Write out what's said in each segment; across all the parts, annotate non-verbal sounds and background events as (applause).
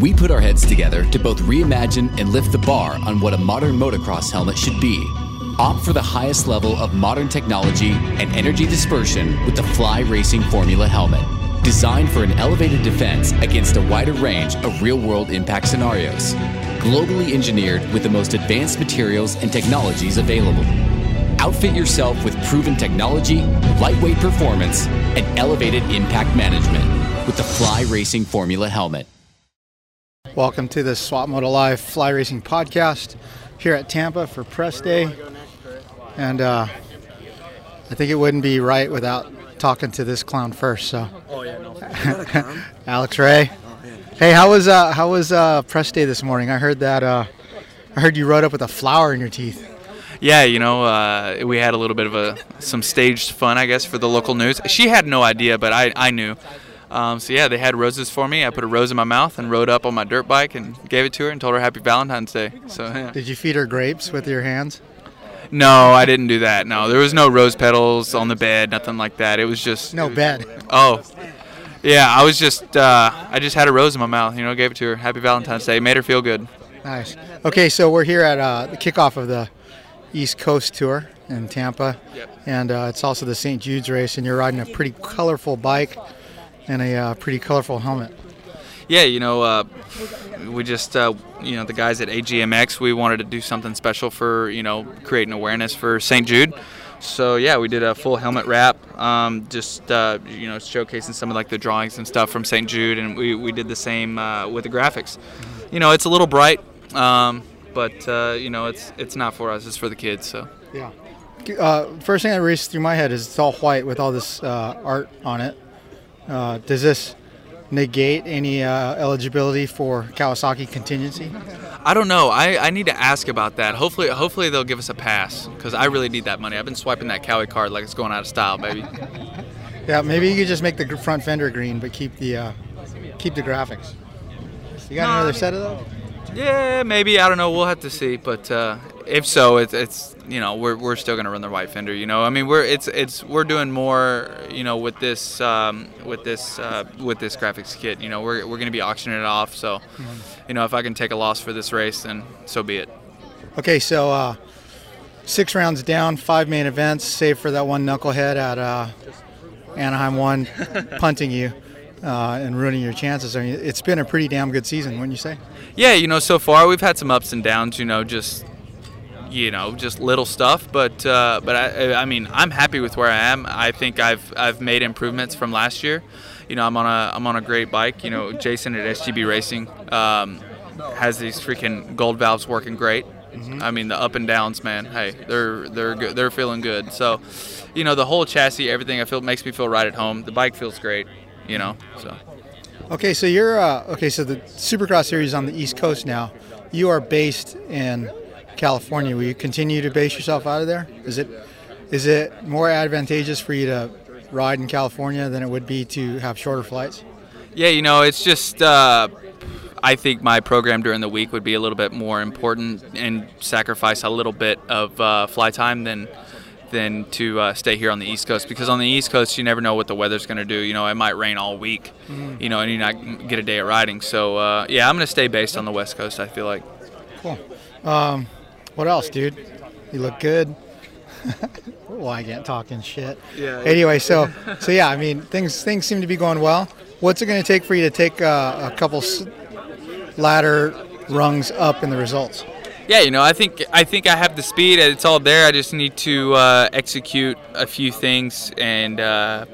We put our heads together to both reimagine and lift the bar on what a modern motocross helmet should be. Opt for the highest level of modern technology and energy dispersion with the Fly Racing Formula helmet. Designed for an elevated defense against a wider range of real world impact scenarios. Globally engineered with the most advanced materials and technologies available. Outfit yourself with proven technology, lightweight performance, and elevated impact management with the Fly Racing Formula helmet. Welcome to the Swap Moto Live Fly Racing podcast here at Tampa for press day. And uh, I think it wouldn't be right without talking to this clown first. So, Oh yeah, no. (laughs) Alex Ray. Hey, how was uh, how was uh, press day this morning? I heard that uh, I heard you rode up with a flower in your teeth. Yeah, you know, uh, we had a little bit of a some staged fun, I guess, for the local news. She had no idea, but I, I knew. Um, so yeah, they had roses for me. I put a rose in my mouth and rode up on my dirt bike and gave it to her and told her Happy Valentine's Day. So yeah. Did you feed her grapes with your hands? No, I didn't do that. No, there was no rose petals on the bed, nothing like that. It was just No bed. Oh, yeah. I was just uh, I just had a rose in my mouth. You know, gave it to her. Happy Valentine's Day. Made her feel good. Nice. Okay, so we're here at uh, the kickoff of the East Coast Tour in Tampa, Yep. and uh, it's also the St. Jude's race, and you're riding a pretty colorful bike and a uh, pretty colorful helmet. Yeah, you know, uh, we just, uh, you know, the guys at AGMX, we wanted to do something special for, you know, creating awareness for St. Jude. So yeah, we did a full helmet wrap, um, just uh, you know, showcasing some of like the drawings and stuff from St. Jude, and we, we did the same uh, with the graphics. You know, it's a little bright, um, but uh, you know, it's it's not for us; it's for the kids. So. Yeah. Uh, first thing that raced through my head is it's all white with all this uh, art on it. Uh, does this negate any uh, eligibility for Kawasaki contingency? I don't know. I, I need to ask about that. Hopefully, hopefully they'll give us a pass because I really need that money. I've been swiping that Kawi card like it's going out of style, baby. Yeah, maybe you could just make the front fender green, but keep the uh, keep the graphics. You got another set of those? Yeah, maybe. I don't know. We'll have to see. But uh, if so, it's, it's you know we're, we're still gonna run the white fender. You know, I mean we're it's it's we're doing more. You know, with this um, with this uh, with this graphics kit. You know, we're, we're gonna be auctioning it off. So, you know, if I can take a loss for this race, then so be it. Okay, so uh, six rounds down, five main events, save for that one knucklehead at uh, Anaheim one, (laughs) punting you uh, and ruining your chances. I mean, it's been a pretty damn good season, wouldn't you say? Yeah, you know, so far we've had some ups and downs. You know, just you know, just little stuff. But uh, but I, I mean, I'm happy with where I am. I think I've I've made improvements from last year. You know, I'm on a I'm on a great bike. You know, Jason at SGB Racing um, has these freaking gold valves working great. I mean, the up and downs, man. Hey, they're they're good. They're feeling good. So, you know, the whole chassis, everything, I feel makes me feel right at home. The bike feels great. You know, so. Okay, so you're uh, okay. So the Supercross series on the East Coast now. You are based in California. Will you continue to base yourself out of there? Is it is it more advantageous for you to ride in California than it would be to have shorter flights? Yeah, you know, it's just uh, I think my program during the week would be a little bit more important and sacrifice a little bit of uh, fly time than than to uh, stay here on the East Coast because on the East Coast you never know what the weather's going to do. You know, it might rain all week, you know, and you not get a day of riding. So uh, yeah, I'm going to stay based on the West Coast. I feel like. Cool. Um, what else, dude? You look good. well, I can't talk and shit. Yeah. Anyway, so so yeah, I mean things things seem to be going well. What's it going to take for you to take uh, a couple s- ladder rungs up in the results? Yeah, you know, I think I think I have the speed. It's all there. I just need to uh, execute a few things and uh,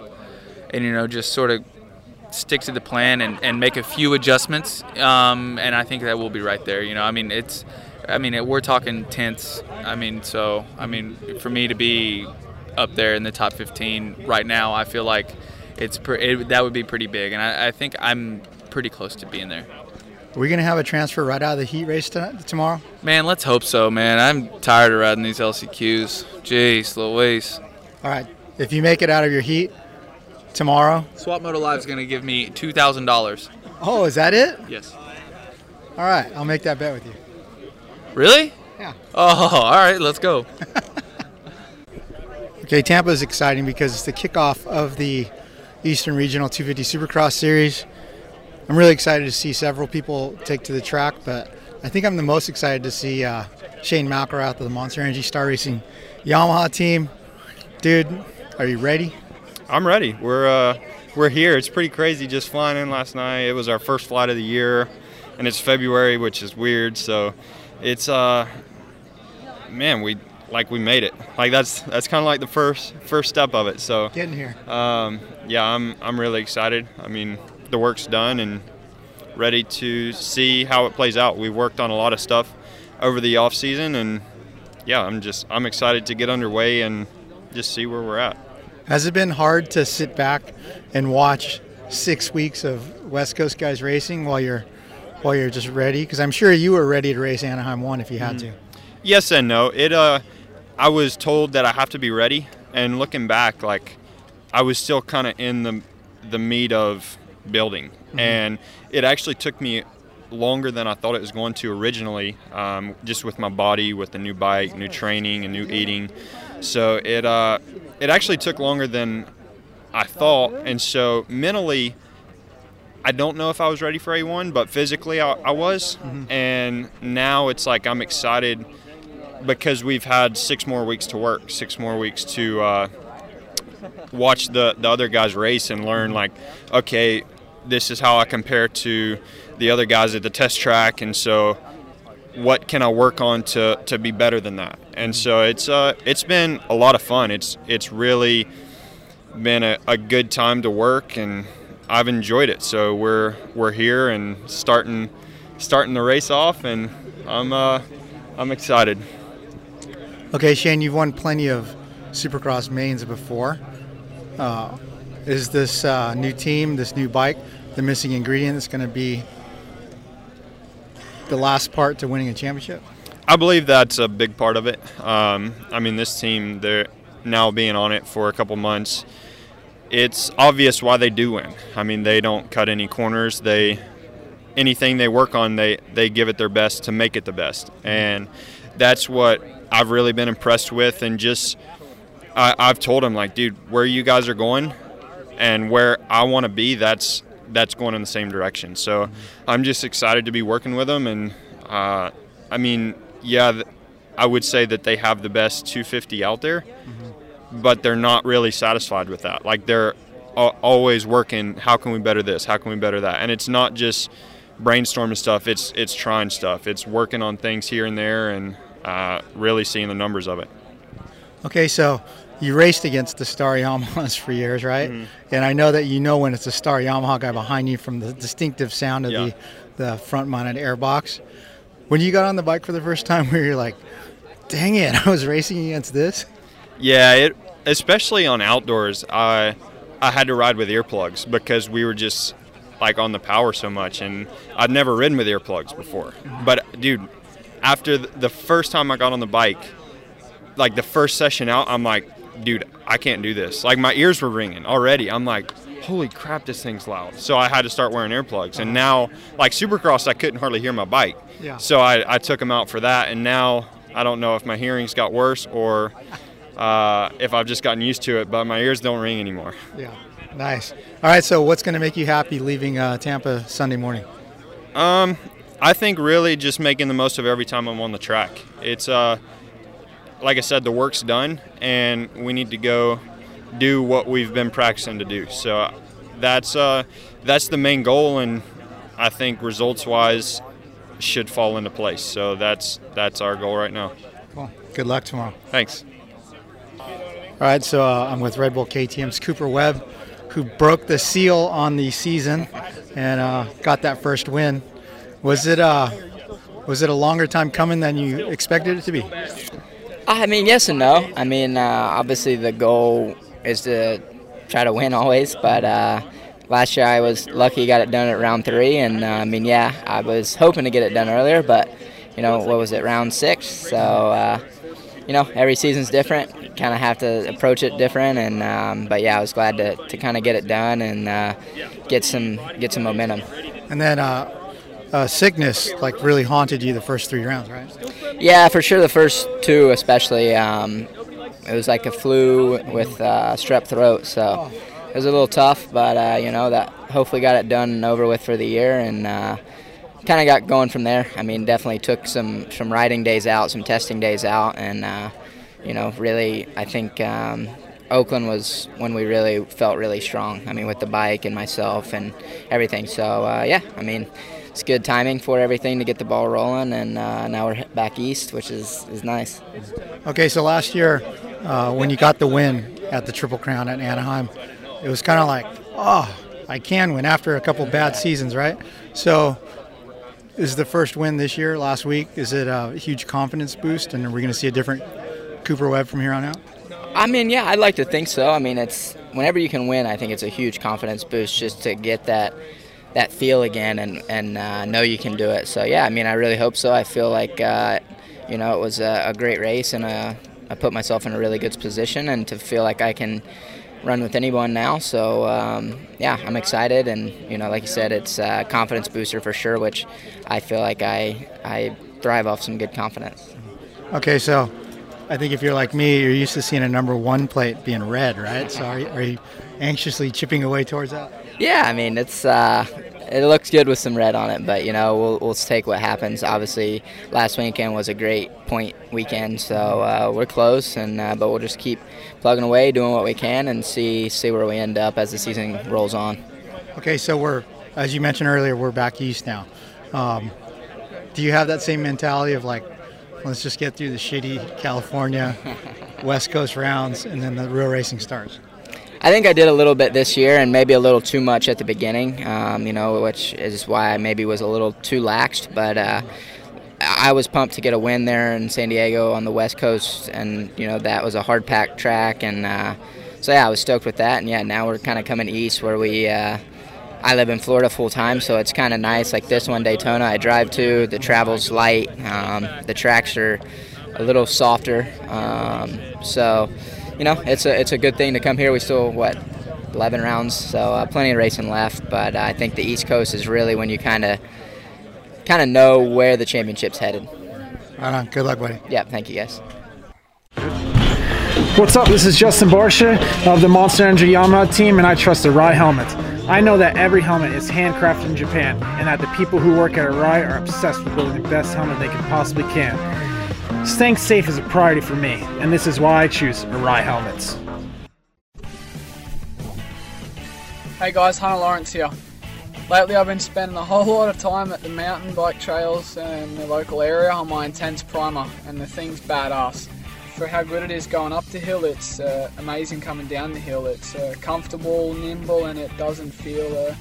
and you know just sort of stick to the plan and, and make a few adjustments. Um, and I think that will be right there. You know, I mean it's. I mean, it, we're talking tenths. I mean, so I mean, for me to be up there in the top 15 right now, I feel like it's pre- it, that would be pretty big, and I, I think I'm pretty close to being there. Are we going to have a transfer right out of the heat race tonight, tomorrow? Man, let's hope so, man. I'm tired of riding these LCQs. Jeez Louise. All right. If you make it out of your heat tomorrow, Swap Moto Live is going to give me $2,000. oh, is that it? Yes. All right, I'll make that bet with you. Really? Yeah. Oh, all right, let's go. (laughs) Okay, Tampa is exciting because it's the kickoff of the Eastern Regional 250 Supercross Series. I'm really excited to see several people take to the track, but I think I'm the most excited to see uh, Shane McElrath of the Monster Energy Star Racing Yamaha team. Dude, are you ready? I'm ready. We're uh, we're here. It's pretty crazy just flying in last night. It was our first flight of the year, and it's February, which is weird. So it's uh, man, we like we made it. Like that's that's kind of like the first first step of it. So getting here. Um, yeah, I'm I'm really excited. I mean, the work's done and ready to see how it plays out. We've worked on a lot of stuff over the off season, and yeah, I'm just I'm excited to get underway and just see where we're at. Has it been hard to sit back and watch six weeks of West Coast guys racing while you're while you're just ready? Because I'm sure you were ready to race Anaheim one if you had mm-hmm. to. Yes and no. It uh, I was told that I have to be ready, and looking back, like I was still kind of in the the meat of building, mm-hmm. and it actually took me longer than I thought it was going to originally, um, just with my body, with the new bike, new training, and new eating. So it uh, it actually took longer than I thought, and so mentally, I don't know if I was ready for A1, but physically I, I was, mm-hmm. and now it's like I'm excited because we've had six more weeks to work, six more weeks to. Uh, watch the, the other guys race and learn like okay this is how I compare to the other guys at the test track, and so what can I work on to, to be better than that? And so it's uh, it's been a lot of fun. It's it's really been a, a good time to work, and I've enjoyed it. So we're we're here and starting starting the race off, and I'm uh, I'm excited. Okay, Shane, you've won plenty of Supercross mains before. Uh, is this uh, new team, this new bike, the missing ingredient that's going to be the last part to winning a championship? I believe that's a big part of it. Um, I mean, this team, they're now being on it for a couple months. It's obvious why they do win. I mean, they don't cut any corners. They anything they work on, they they give it their best to make it the best, and that's what I've really been impressed with. And just I, I've told them like, dude, where you guys are going, and where I want to be, that's that's going in the same direction. So. I'm just excited to be working with them. And uh, I mean, yeah, I would say that they have the best 250 out there, mm-hmm. But they're not really satisfied with that. Like they're always working. How can we better this? How can we better that? And it's not just brainstorming stuff. It's it's trying stuff. It's working on things here and there, and uh, really seeing the numbers of it. Okay, so you raced against the Star Yamahas (laughs) for years, right? Mm-hmm. And I know that you know when it's a Star Yamaha guy behind you from the distinctive sound of yeah. the, the front mounted airbox. When you got on the bike for the first time, (laughs) where you're like, dang it, (laughs) I was racing against this? Yeah, it, especially on outdoors, I, I had to ride with earplugs because we were just like on the power so much. And I'd never ridden with earplugs before. But, dude, after the first time I got on the bike, like the first session out, I'm like, dude, I can't do this. Like my ears were ringing already. I'm like, holy crap, this thing's loud. So I had to start wearing earplugs. And now, like Supercross, I couldn't hardly hear my bike. Yeah. So I, I took them out for that. And now I don't know if my hearing's got worse or uh, if I've just gotten used to it, but my ears don't ring anymore. Yeah. Nice. All right. So what's going to make you happy leaving uh, Tampa Sunday morning? Um, I think really just making the most of every time I'm on the track. It's uh, like I said, the work's done, and we need to go do what we've been practicing to do. So that's uh, that's the main goal, and I think results-wise should fall into place. So that's that's our goal right now. Cool. Good luck tomorrow. Thanks. All right, so uh, I'm with Red Bull KTM's Cooper Webb, who broke the seal on the season and uh, got that first win. Was it uh, was it a longer time coming than you expected it to be? I mean, yes and no. I mean, uh, obviously the goal is to try to win always, but uh, last year I was lucky got it done at round three, and uh, I mean, yeah, I was hoping to get it done earlier, but you know, what was it, round six? So you know, every season's different. Kind of have to approach it different, and um, but yeah, I was glad to, to kind of get it done and uh, get some get some momentum. And then uh, uh, sickness like really haunted you the first three rounds, right? Yeah, for sure. The first two, especially, um, it was like a flu with uh, strep throat. So it was a little tough, but uh, you know that hopefully got it done and over with for the year, and uh, kind of got going from there. I mean, definitely took some some riding days out, some testing days out, and uh, you know, really, I think um, Oakland was when we really felt really strong. I mean, with the bike and myself and everything. So uh, yeah, I mean, it's good timing for everything to get the ball rolling, and uh, now we're back east, which is is nice. Okay, so last year uh, when you got the win at the Triple Crown at Anaheim, it was kind of like, oh, I can win after a couple bad seasons, right? So. Is the first win this year, last week? Is it a huge confidence boost, and are we going to see a different Cooper Webb from here on out? I mean, yeah, I'd like to think so. I mean, it's whenever you can win, I think it's a huge confidence boost just to get that that feel again and and uh, know you can do it. So yeah, I mean, I really hope so. I feel like uh, you know it was a, a great race and uh, I put myself in a really good position and to feel like I can run with anyone now. So um, yeah, I'm excited, and you know, like you said, it's a confidence booster for sure, which I feel like I I thrive off some good confidence. Okay, so I think if you're like me, you're used to seeing a number one plate being red, right? So are you, are you anxiously chipping away towards that? Yeah, I mean it's uh, it looks good with some red on it, but you know we'll, we'll take what happens. Obviously, last weekend was a great point weekend, so uh, we're close, and uh, but we'll just keep plugging away, doing what we can, and see see where we end up as the season rolls on. Okay, so we're as you mentioned earlier, we're back east now. Um, do you have that same mentality of like, let's just get through the shitty California (laughs) West Coast rounds, and then the real racing starts? I think I did a little bit this year, and maybe a little too much at the beginning. Um, you know, which is why I maybe was a little too laxed. But uh, I was pumped to get a win there in San Diego on the West Coast, and you know that was a hard packed track, and uh, so yeah, I was stoked with that. And yeah, now we're kind of coming east where we. Uh, I live in Florida full time, so it's kind of nice. Like this one, Daytona, I drive to. The travel's light. Um, the tracks are a little softer. Um, so you know, it's a it's a good thing to come here. We still what 11 rounds, so uh, plenty of racing left. But uh, I think the East Coast is really when you kind of kind of know where the championship's headed. Right on. Good luck, buddy. Yeah. Thank you, guys. What's up? This is Justin Barcia of the Monster Energy Yamaha team, and I trust Arai helmet. I know that every helmet is handcrafted in Japan, and that the people who work at Arai are obsessed with building the best helmet they can possibly can. Staying safe is a priority for me, and this is why I choose Arai helmets. Hey guys, Hunter Lawrence here. Lately I've been spending a whole lot of time at the mountain bike trails in the local area on my intense primer, and the thing's badass. For how good it is going up the hill, it's uh, amazing coming down the hill. It's uh, comfortable, nimble, and it doesn't feel uh,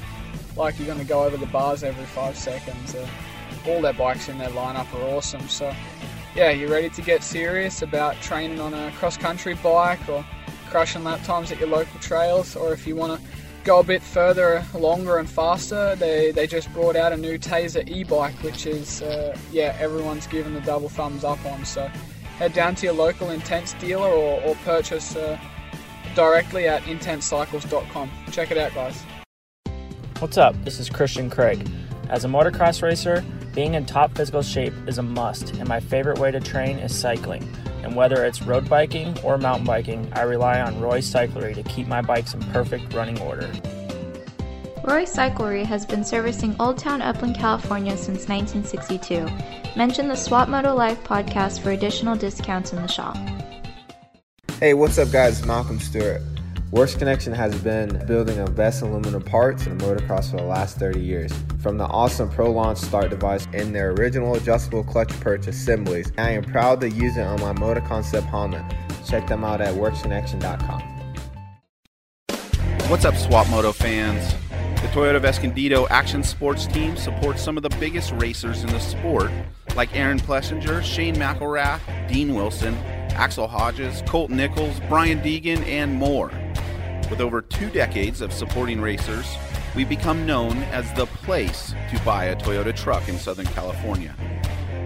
like you're going to go over the bars every five seconds. Uh, all their bikes in their lineup are awesome, so yeah, you're ready to get serious about training on a cross country bike or crushing lap times at your local trails, or if you want to go a bit further, longer and faster, they, they just brought out a new Tazer e-bike, which is, uh, yeah, everyone's given the double thumbs up on. So head down to your local Intense dealer or, or purchase uh, directly at intensecycles.com. Check it out, guys. What's up? This is Christian Craig. As a motocross racer, being in top physical shape is a must, and my favorite way to train is cycling. And whether it's road biking or mountain biking, I rely on Roy Cyclery to keep my bikes in perfect running order. Roy Cyclery has been servicing Old Town Upland, California since 1962. Mention the Swap Moto Live podcast for additional discounts in the shop. Hey, what's up, guys? Malcolm Stewart. Works Connection has been building the best aluminum parts in motocross for the last 30 years. From the awesome Pro Launch start device and their original adjustable clutch perch assemblies, I am proud to use it on my Moto Concept Honda. Check them out at worksconnection.com. What's up, Swap Moto fans? The Toyota of Escondido Action Sports team supports some of the biggest racers in the sport, like Aaron Plessinger, Shane McElrath, Dean Wilson, Axell Hodges, Colt Nichols, Brian Deegan, and more. With over two decades of supporting racers, we've become known as the place to buy a Toyota truck in Southern California.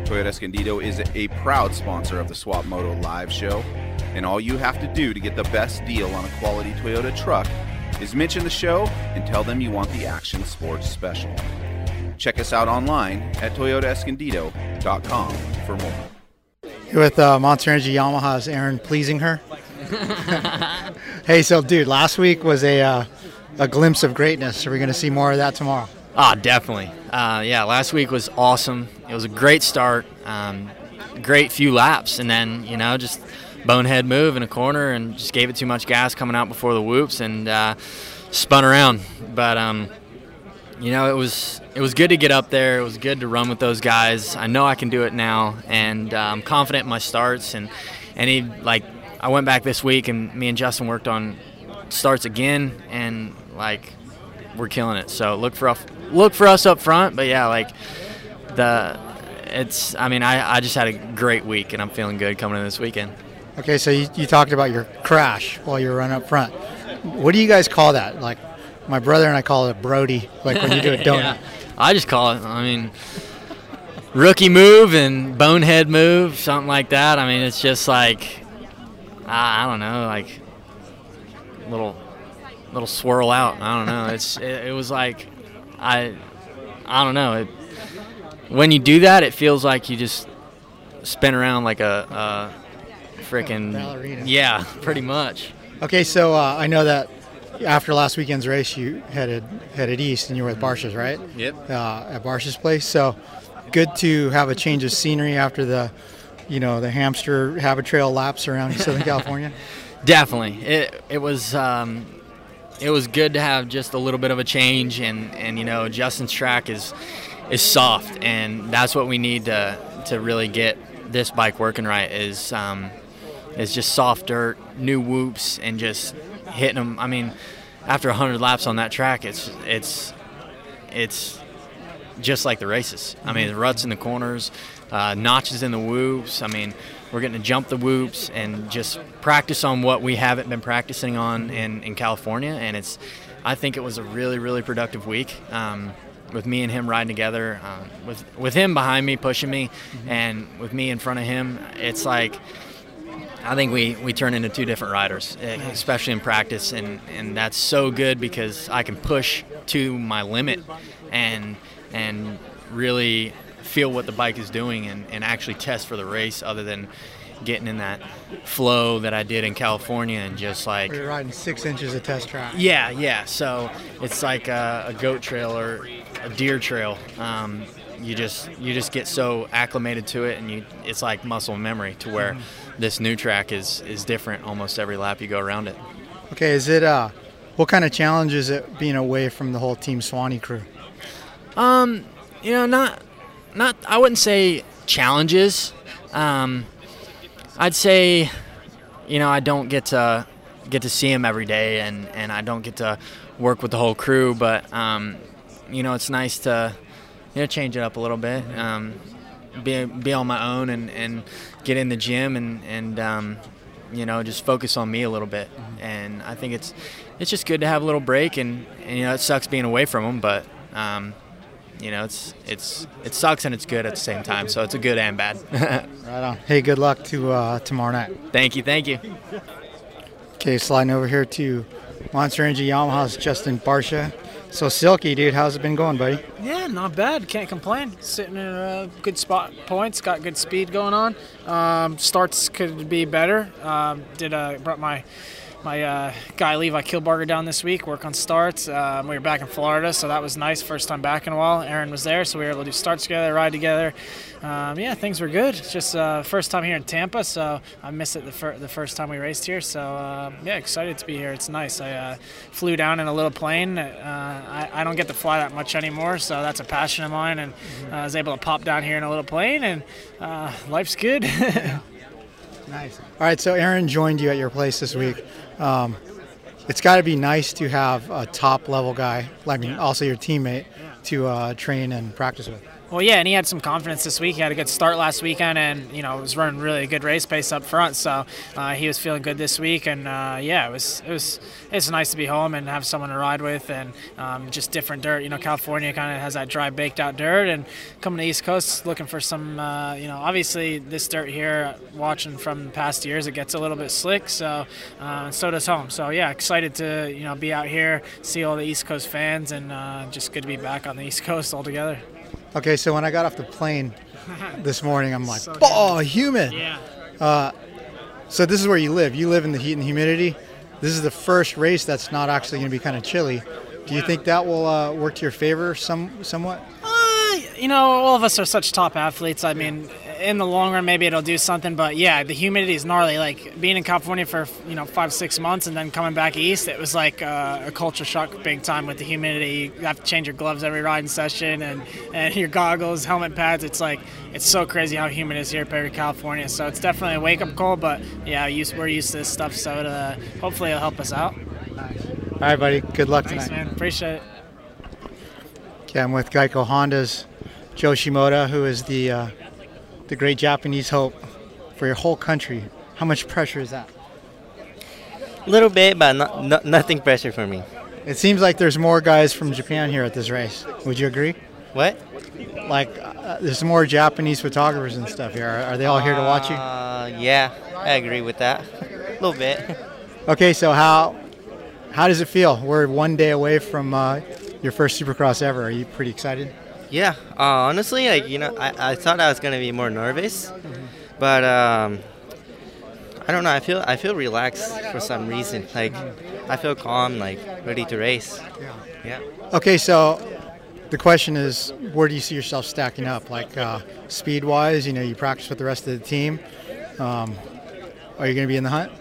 Toyota Escondido is a proud sponsor of the Swap Moto live show, and all you have to do to get the best deal on a quality Toyota truck is mention the show and tell them you want the Action Sports Special. Check us out online at toyotaescondido.com for more. With uh, Monster Energy Yamaha's Aaron Plessinger. (laughs) hey, so dude, last week was a uh, a glimpse of greatness. Are we going to see more of that tomorrow? Ah, definitely. Uh, yeah, last week was awesome. It was a great start, um, great few laps, and then you know just bonehead move in a corner and just gave it too much gas coming out before the whoops and uh, spun around. But um, you know it was it was good to get up there. It was good to run with those guys. I know I can do it now, and uh, I'm confident in my starts. And any like I went back this week, and me and Justin worked on starts again, and like we're killing it. So look for us, look for us up front. But yeah, like the it's. I mean, I, I just had a great week, and I'm feeling good coming in this weekend. Okay, so you, you talked about your crash while you were running up front. What do you guys call that? Like my brother and I call it a Brody, like when you do a (laughs) donut. yeah. I just call it. I mean, rookie move and bonehead move, something like that. I mean, it's just like I, I don't know, like little little swirl out. I don't know. It's it, it was like I I don't know. It, when you do that, it feels like you just spin around like a, a freaking ballerina. Yeah, pretty much. Okay, so uh, I know that after last weekend's race, you headed headed east, and you were with Barcia's, right? Yep. Uh, at Barcia's place. So good to have a change of scenery after the, you know, the hamster habit trail laps around (laughs) Southern California. Definitely, it it was um, it was good to have just a little bit of a change, and and you know Justin's track is is soft, and that's what we need to to really get this bike working right. Is um, is just soft dirt, new whoops, and just hitting them. I mean, after 100 laps on that track, it's it's it's just like the races. I mean, the ruts in the corners, uh, notches in the whoops. I mean, we're getting to jump the whoops and just practice on what we haven't been practicing on in, in California. And it's, I think it was a really, really productive week. Um, with me and him riding together, uh, with with him behind me pushing me, and with me in front of him, it's like I think we, we turn into two different riders, especially in practice, and, and that's so good because I can push to my limit and and really feel what the bike is doing and, and actually test for the race other than getting in that flow that I did in California and just like You're riding six inches of test track. yeah, yeah. So it's like a, a goat trail or a deer trail. Um, you just you just get so acclimated to it, and you it's like muscle memory to where this new track is is different almost every lap you go around it. Okay, is it uh, what kind of challenge is it being away from the whole Team Swanee crew? Um, you know, not not I wouldn't say challenges. Um, I'd say, you know, I don't get to get to see him every day, and and I don't get to work with the whole crew. But um, you know, it's nice to you know change it up a little bit. Um, be be on my own and and get in the gym and and um, you know just focus on me a little bit. And I think it's it's just good to have a little break. And, and you know, it sucks being away from him, but. Um, you know, it's it's it sucks and it's good at the same time. So it's a good and bad. (laughs) Right on. Hey, good luck to uh, tomorrow night. thank you, thank you. Okay, sliding over here to Monster Energy Yamaha's Justin Barcia. So Silky, dude, how's it been going, buddy? Yeah, not bad. Can't complain. Sitting in a good spot points. Got good speed going on. Um, starts could be better. Um, did uh, brought my my uh, guy Levi Kilbarger down this week. Work on starts. Um, we were back in Florida, so that was nice. First time back in a while. Aaron was there, so we were able to do starts together, ride together. Um, yeah, things were good. It's just uh, first time here in Tampa, so I missed it the, fir- the first time we raced here. So uh, yeah, excited to be here. It's nice. I uh, flew down in a little plane. Uh, I, I don't get to fly that much anymore, so that's a passion of mine. And uh, I was able to pop down here in a little plane, and life's good. (laughs) Nice. All right, so Aaron joined you at your place this week. Um, it's got to be nice to have a top level guy, I mean, also your teammate, to uh, train and practice with. Well, yeah, and he had some confidence this week. He had a good start last weekend, and you know was running really good race pace up front. So uh, he was feeling good this week, and uh, yeah, it was it was it's nice to be home and have someone to ride with, and um, just different dirt. You know, California kind of has that dry, baked out dirt, and coming to East Coast looking for some. Uh, you know, obviously this dirt here, watching from past years, it gets a little bit slick. So uh, so does home. So yeah, excited to you know be out here, see all the East Coast fans, and uh, just good to be back on the East Coast altogether. Okay, so when I got off the plane (laughs) this morning, I'm like, So oh, human. Yeah. Uh, So this is where you live. You live in the heat and humidity. This is the first race that's not actually going to be kind of chilly. Do you think that will uh, work to your favor some somewhat? Uh, you know, all of us are such top athletes. I mean, in the long run, maybe it'll do something. But yeah, the humidity is gnarly. Like being in California for you know five six months and then coming back east, it was like uh, a culture shock, big time with the humidity. You have to change your gloves every riding session and and your goggles, helmet pads. It's like it's so crazy how humid it is here in California. So it's definitely a wake up call. But yeah, we're used to this stuff, so it, uh, hopefully it'll help us out. All right, buddy. Good luck Thanks, tonight. man. Appreciate it. Okay, I'm with Geico Honda's Jo Shimoda, who is the uh, the great Japanese hope for your whole country. How much pressure is that? A little bit, but not, not, nothing pressure for me. It seems like there's more guys from Japan here at this race. Would you agree? What? Like, uh, there's more Japanese photographers and stuff here. Are, are they all here to watch you? Uh, yeah, I agree with that. A (laughs) little bit. (laughs) Okay, so how how does it feel? We're one day away from uh, your first Supercross ever. Are you pretty excited? Yeah, uh, honestly, like you know, I, I thought I was gonna be more nervous, mm-hmm. but um, I don't know. I feel I feel relaxed for some reason. Like I feel calm, like ready to race. Yeah. Yeah. Okay, so the question is, where do you see yourself stacking up? Like uh, speed wise, you know, you practice with the rest of the team. Um, are you going to be in the hunt?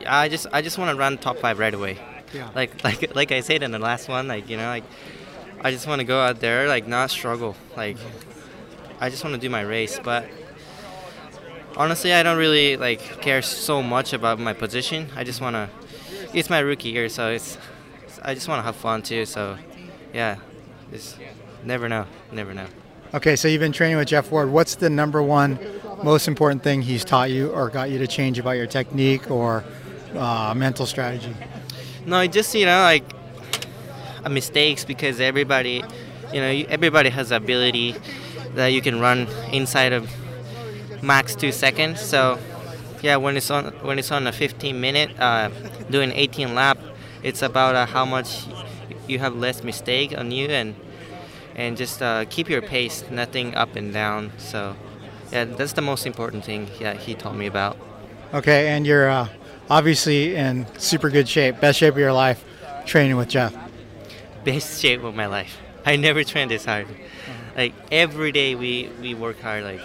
Yeah. I just I just want to run top five right away. Yeah. Like (laughs) like like I said in the last one, like you know, like I just want to go out there, like not struggle. Like I just want to do my race, but honestly, I don't really like care so much about my position. I just want to. It's my rookie year, so it's. I just want to have fun too. So, yeah, just never know, never know. Okay, so you've been training with Jeff Ward. What's the number one most important thing he's taught you or got you to change about your technique or uh, mental strategy? No, I just you know like mistakes because everybody, you know, everybody has ability that you can run inside of max two seconds. So yeah, when it's on when it's on a 15 minute, uh, doing 18 lap, it's about uh, how much you have less mistake on you and and just uh, keep your pace, nothing up and down. So yeah, that's the most important thing. Yeah, he told me about. Okay, and you're uh, obviously in super good shape, best shape of your life, training with Jeff. Best (laughs) shape of my life. I never trained this hard. Like every day we we work hard. Like,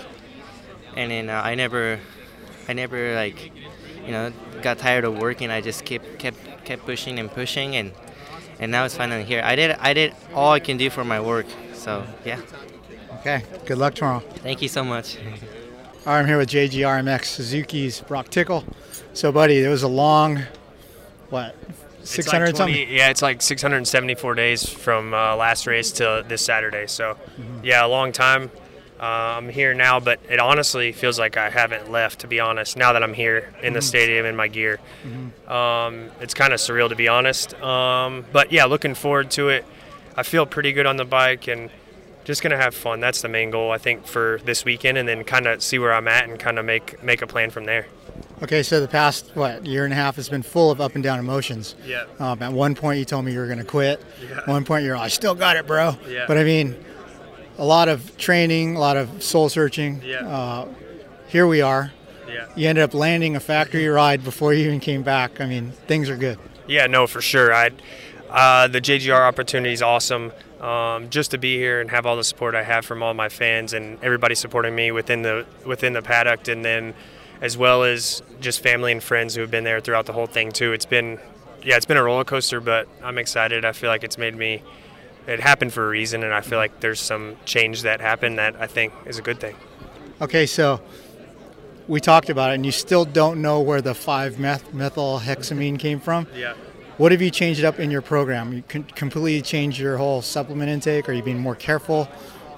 and then uh, I never, I never like, you know, got tired of working. I just kept kept kept pushing and pushing, and and now it's finally here. I did I did all I can do for my work. So yeah. Okay. Good luck tomorrow. Thank you so much. All right, I'm here with JGRMX Suzuki's Broc Tickle. So, buddy, it was a long, what, 600 like something? Yeah, it's like 674 days from uh, last race to this Saturday. So, mm-hmm. yeah, a long time. Uh, I'm here now, but it honestly feels like I haven't left, to be honest, now that I'm here in the mm-hmm. stadium in my gear. Mm-hmm. Um, it's kind of surreal, to be honest. Um, but yeah, looking forward to it. I feel pretty good on the bike and – just gonna have fun. That's the main goal, I think, for this weekend, and then kind of see where I'm at and kind of make make a plan from there. Okay, so the past what year and a half has been full of up and down emotions. Yeah. Um, at one point, you told me you were gonna quit. Yeah. One point, you're, I still got it, bro. Yeah. But I mean, a lot of training, a lot of soul searching. Yeah. Uh, here we are. Yeah. You ended up landing a factory ride before you even came back. I mean, things are good. Yeah, no, for sure. I, uh, the JGR opportunity is awesome um, just to be here and have all the support I have from all my fans and everybody supporting me within the within the paddock, and then as well as just family and friends who have been there throughout the whole thing too. It's been yeah, it's been a roller coaster, but I'm excited. I feel like it's made me. It happened for a reason, and I feel like there's some change that happened that I think is a good thing. Okay, so we talked about it, and you still don't know where the 5 methyl hexamine came from. Yeah. What have you changed up in your program? You completely change your whole supplement intake? Are you being more careful?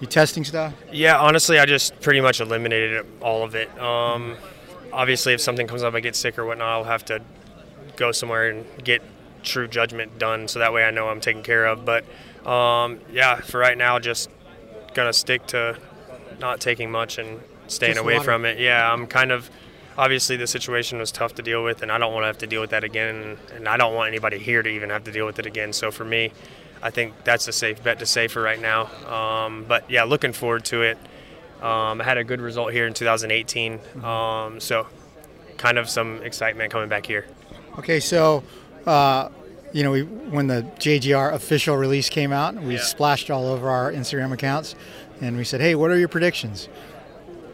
You testing stuff? Yeah, honestly, I just pretty much eliminated all of it. Um, obviously, if something comes up, I get sick or whatnot, I'll have to go somewhere and get true judgment done, so that way I know I'm taken care of. But um, yeah, for right now, just gonna stick to not taking much and staying just away from it. Yeah, I'm kind of obviously the situation was tough to deal with, and I don't want to have to deal with that again, and I don't want anybody here to even have to deal with it again. So for me, I think that's a safe bet to say for right now. Um, but yeah, looking forward to it. Um, I had a good result here in 2018, mm-hmm. um, so kind of some excitement coming back here. Okay, so uh, you know, we when the JGR official release came out, we Yeah. splashed all over our Instagram accounts, and we said, "Hey, what are your predictions?"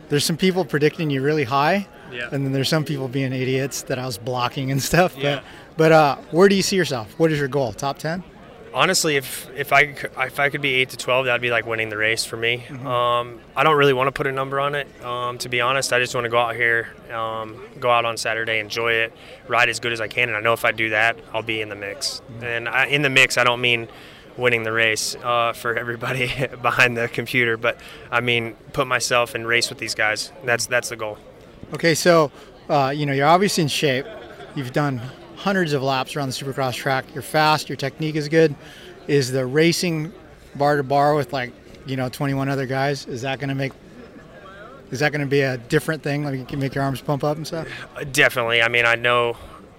There's some people predicting you really high, Yeah. and then there's some people being idiots that I was blocking and (laughs) stuff. Yeah. But but uh, where do you see yourself? What is your goal? Top ten? Honestly, if if I if I could be eight to twelve, that'd be like winning the race for me. Mm-hmm. Um, I don't really want to put a number on it. Um, to be honest, I just want to go out here, um, go out on Saturday, enjoy it, ride as good as I can, and I know if I do that, I'll be in the mix. Mm-hmm. And I, in the mix, I don't mean winning the race uh, for everybody (laughs) behind the computer, but I mean put myself in race with these guys. That's that's the goal. Okay, so uh, you know you're obviously in shape. You've done hundreds of laps around the Supercross track. You're fast. Your technique is good. Is the racing bar to bar with like you know 21 other guys? Is that going to make? Is that going to be a different thing? Like you can make your arms pump up and stuff. Uh, Definitely. I mean, I know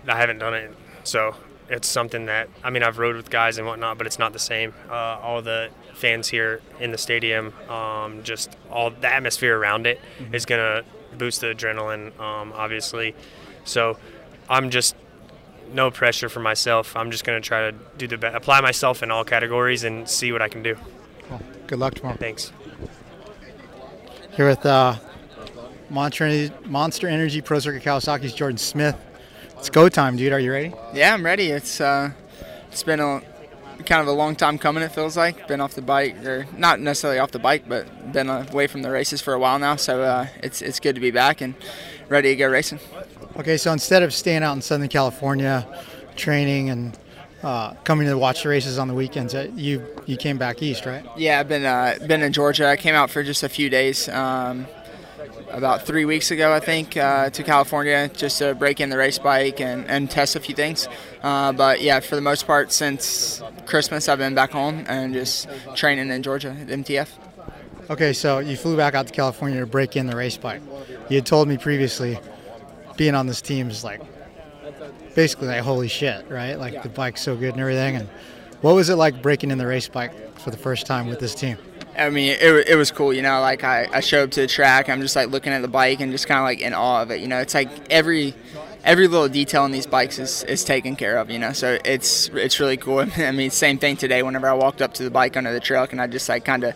I haven't done it, so it's something that I mean I've rode with guys and whatnot, but it's not the same. Uh, all the fans here in the stadium, um, just all the atmosphere around it is gonna boost the adrenaline, um, obviously. So I'm just no pressure for myself. I'm just gonna try to do the best, apply myself in all categories, and see what I can do. Good luck tomorrow. Thanks. Here with uh, Monster, Energy, Monster Energy Pro Circuit Kawasaki's Jordan Smith. It's go time, dude. Are you ready? Yeah, I'm ready. It's uh, it's been a kind of a long time coming. It feels like been off the bike, or not necessarily off the bike, but been away from the races for a while now. So uh, it's it's good to be back and ready to go racing. Okay, so instead of staying out in Southern California, training and uh, coming to watch the races on the weekends, uh, you you came back east, right? Yeah, I've been uh, been in Georgia. I came out for just a few days. Um, about three weeks ago, I think, uh, to California just to break in the race bike and, and test a few things. Uh, but yeah, for the most part, since Christmas, I've been back home and just training in Georgia at MTF. Okay, so you flew back out to California to break in the race bike. You had told me previously, being on this team is like basically like holy shit, right? Like the bike's so good and everything. And what was it like breaking in the race bike for the first time with this team? I mean, it, it was cool, you know. Like I, I showed up to the track, I'm just like looking at the bike and just kind of like in awe of it. You know, it's like every every little detail on these bikes is, is taken care of. You know, so it's it's really cool. (laughs) I mean, same thing today. Whenever I walked up to the bike under the truck, and I just like kind of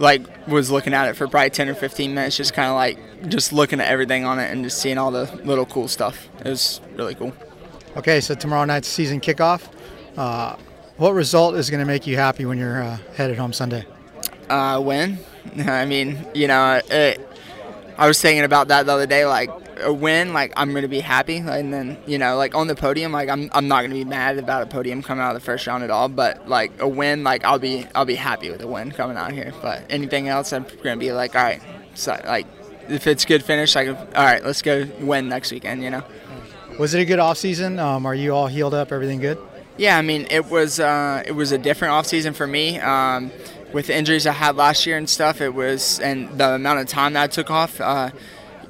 like was looking at it for probably 10 or 15 minutes, just kind of like just looking at everything on it and just seeing all the little cool stuff. It was really cool. Okay, so tomorrow night's season kickoff. Uh, what result is going to make you happy when you're uh, headed home Sunday? uh, win. (laughs) I mean, you know, it, I was thinking about that the other day. Like a win, like I'm gonna be happy, and then you know, like on the podium, like I'm, I'm not gonna be mad about a podium coming out of the first round at all. But like a win, like I'll be I'll be happy with a win coming out here. But anything else, I'm gonna be like, all right, so like if it's good finish, like all right, let's go win next weekend. You know. Was it a good off season? Um, are you all healed up? Everything good? Yeah, I mean it was uh, it was a different off season for me. Um, with the injuries I had last year and stuff, it was and the amount of time that I took off. Uh,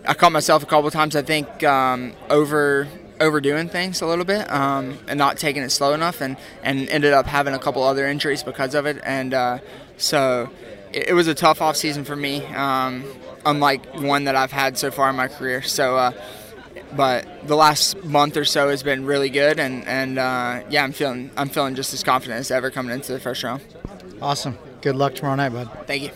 I caught myself a couple times. I think um, over overdoing things a little bit um, and not taking it slow enough, and and ended up having a couple other injuries because of it. And uh, so it, it was a tough off season for me, um, unlike one that I've had so far in my career. So. Uh, but the last month or so has been really good, and and uh, yeah, I'm feeling I'm feeling just as confident as ever coming into the first round. Awesome. Good luck tomorrow night, bud. Thank you.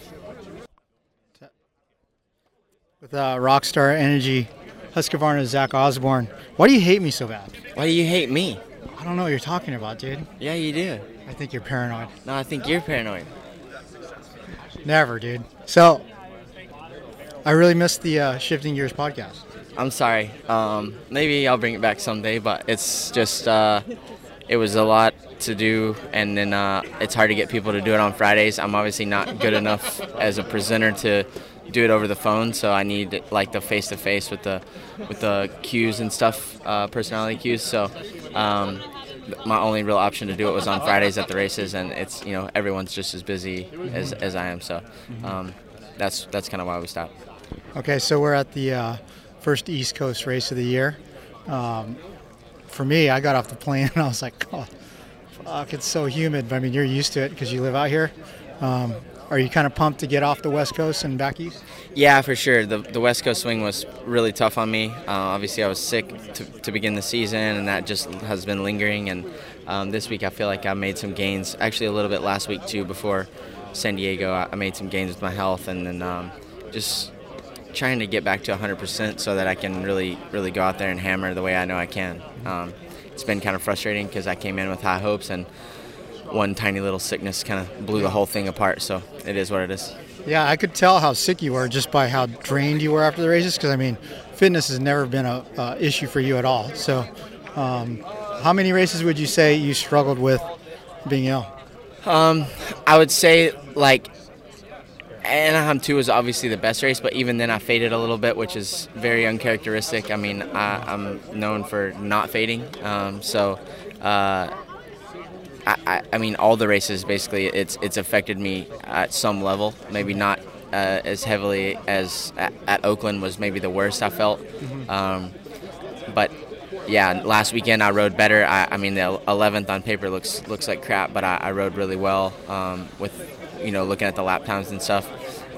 With uh, Rockstar Energy, Husqvarna, Zach Osborne. Why do you hate me so bad? Why do you hate me? I don't know what you're talking about, dude. Yeah, you do. I think you're paranoid. No, I think you're paranoid. Never, dude. So, I really missed the uh, Shifting Gears podcast. I'm sorry. Um, maybe I'll bring it back someday, but it's just uh, it was a lot to do, and then uh, it's hard to get people to do it on Fridays. I'm obviously not good enough as a presenter to do it over the phone, so I need like the face to face with the with the cues and stuff, uh, personality cues. So. Um, my only real option to do it was on Fridays at the races, and it's you know everyone's just as busy as, as I am, so um, that's that's kind of why we stopped. Okay, so we're at the uh, first East Coast race of the year. Um, for me, I got off the plane (laughs) and I was like, oh, fuck, it's so humid. I mean, you're used to it because you live out here. Um, are you kind of pumped to get off the West Coast and back east? Yeah, for sure. The, the West Coast swing was really tough on me. Uh, obviously, I was sick to, to begin the season, and that just has been lingering. And um, this week, I feel like I made some gains. Actually, a little bit last week too. Before San Diego, I made some gains with my health, and then um, just trying to get back to 100% so that I can really, really go out there and hammer the way I know I can. Um, it's been kind of frustrating because I came in with high hopes and one tiny little sickness kind of blew the whole thing apart. So it is what it is. Yeah, I could tell how sick you were just by how drained you were after the races. Because I mean, fitness has never been a, a issue for you at all. So, um, how many races would you say you struggled with being ill? Um, I would say like Anaheim 2 was obviously the best race, but even then I faded a little bit, which is very uncharacteristic. I mean, I, am known for not fading. Um, so, uh, I, I, mean, all the races basically, it's it's affected me at some level. Maybe not uh, as heavily as at, at, Oakland was maybe the worst I felt. Mm-hmm. Um, but yeah, last weekend I rode better. I, I, mean, the 11th on paper looks looks like crap, but I, I rode really well um, with you know, looking at the lap times and stuff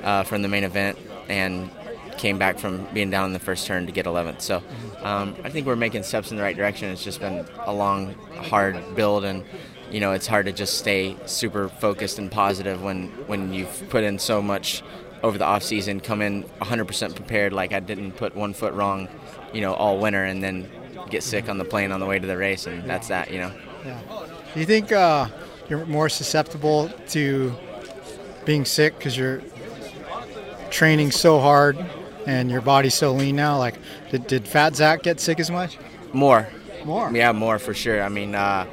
uh, from the main event, and came back from being down in the first turn to get 11th. So um, I think we're making steps in the right direction. It's just been a long, hard build, and you know, it's hard to just stay super focused and positive when when you've put in so much over the off season, come in 100% prepared, like I didn't put one foot wrong, you know, all winter, and then get sick on the plane on the way to the race, and that's that, you know. Yeah. Do you think uh, you're more susceptible to being sick because you're training so hard and your body's so lean now? Like, did, did Fat Zach get sick as much? More. More? Yeah, more for sure. I mean, uh,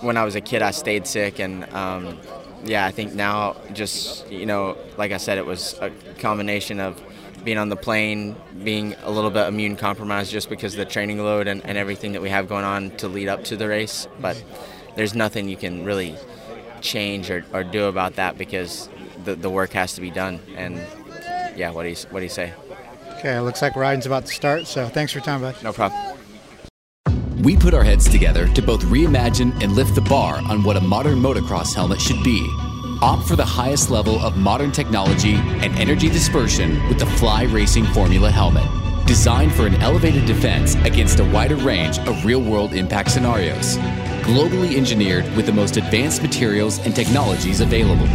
when I was a kid, I stayed sick, and um, yeah, I think now just, you know, like I said, it was a combination of being on the plane, being a little bit immune compromised just because of the training load and, and everything that we have going on to lead up to the race. But there's nothing you can really change or, or do about that because the, the work has to be done. And yeah, what do you what do you say? Okay, it looks like riding's about to start. So thanks for your time, bud. No problem. We put our heads together to both reimagine and lift the bar on what a modern motocross helmet should be. Opt for the highest level of modern technology and energy dispersion with the Fly Racing Formula helmet. Designed for an elevated defense against a wider range of real world impact scenarios. Globally engineered with the most advanced materials and technologies available.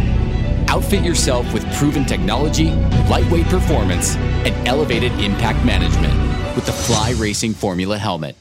Outfit yourself with proven technology, lightweight performance, and elevated impact management with the Fly Racing Formula helmet.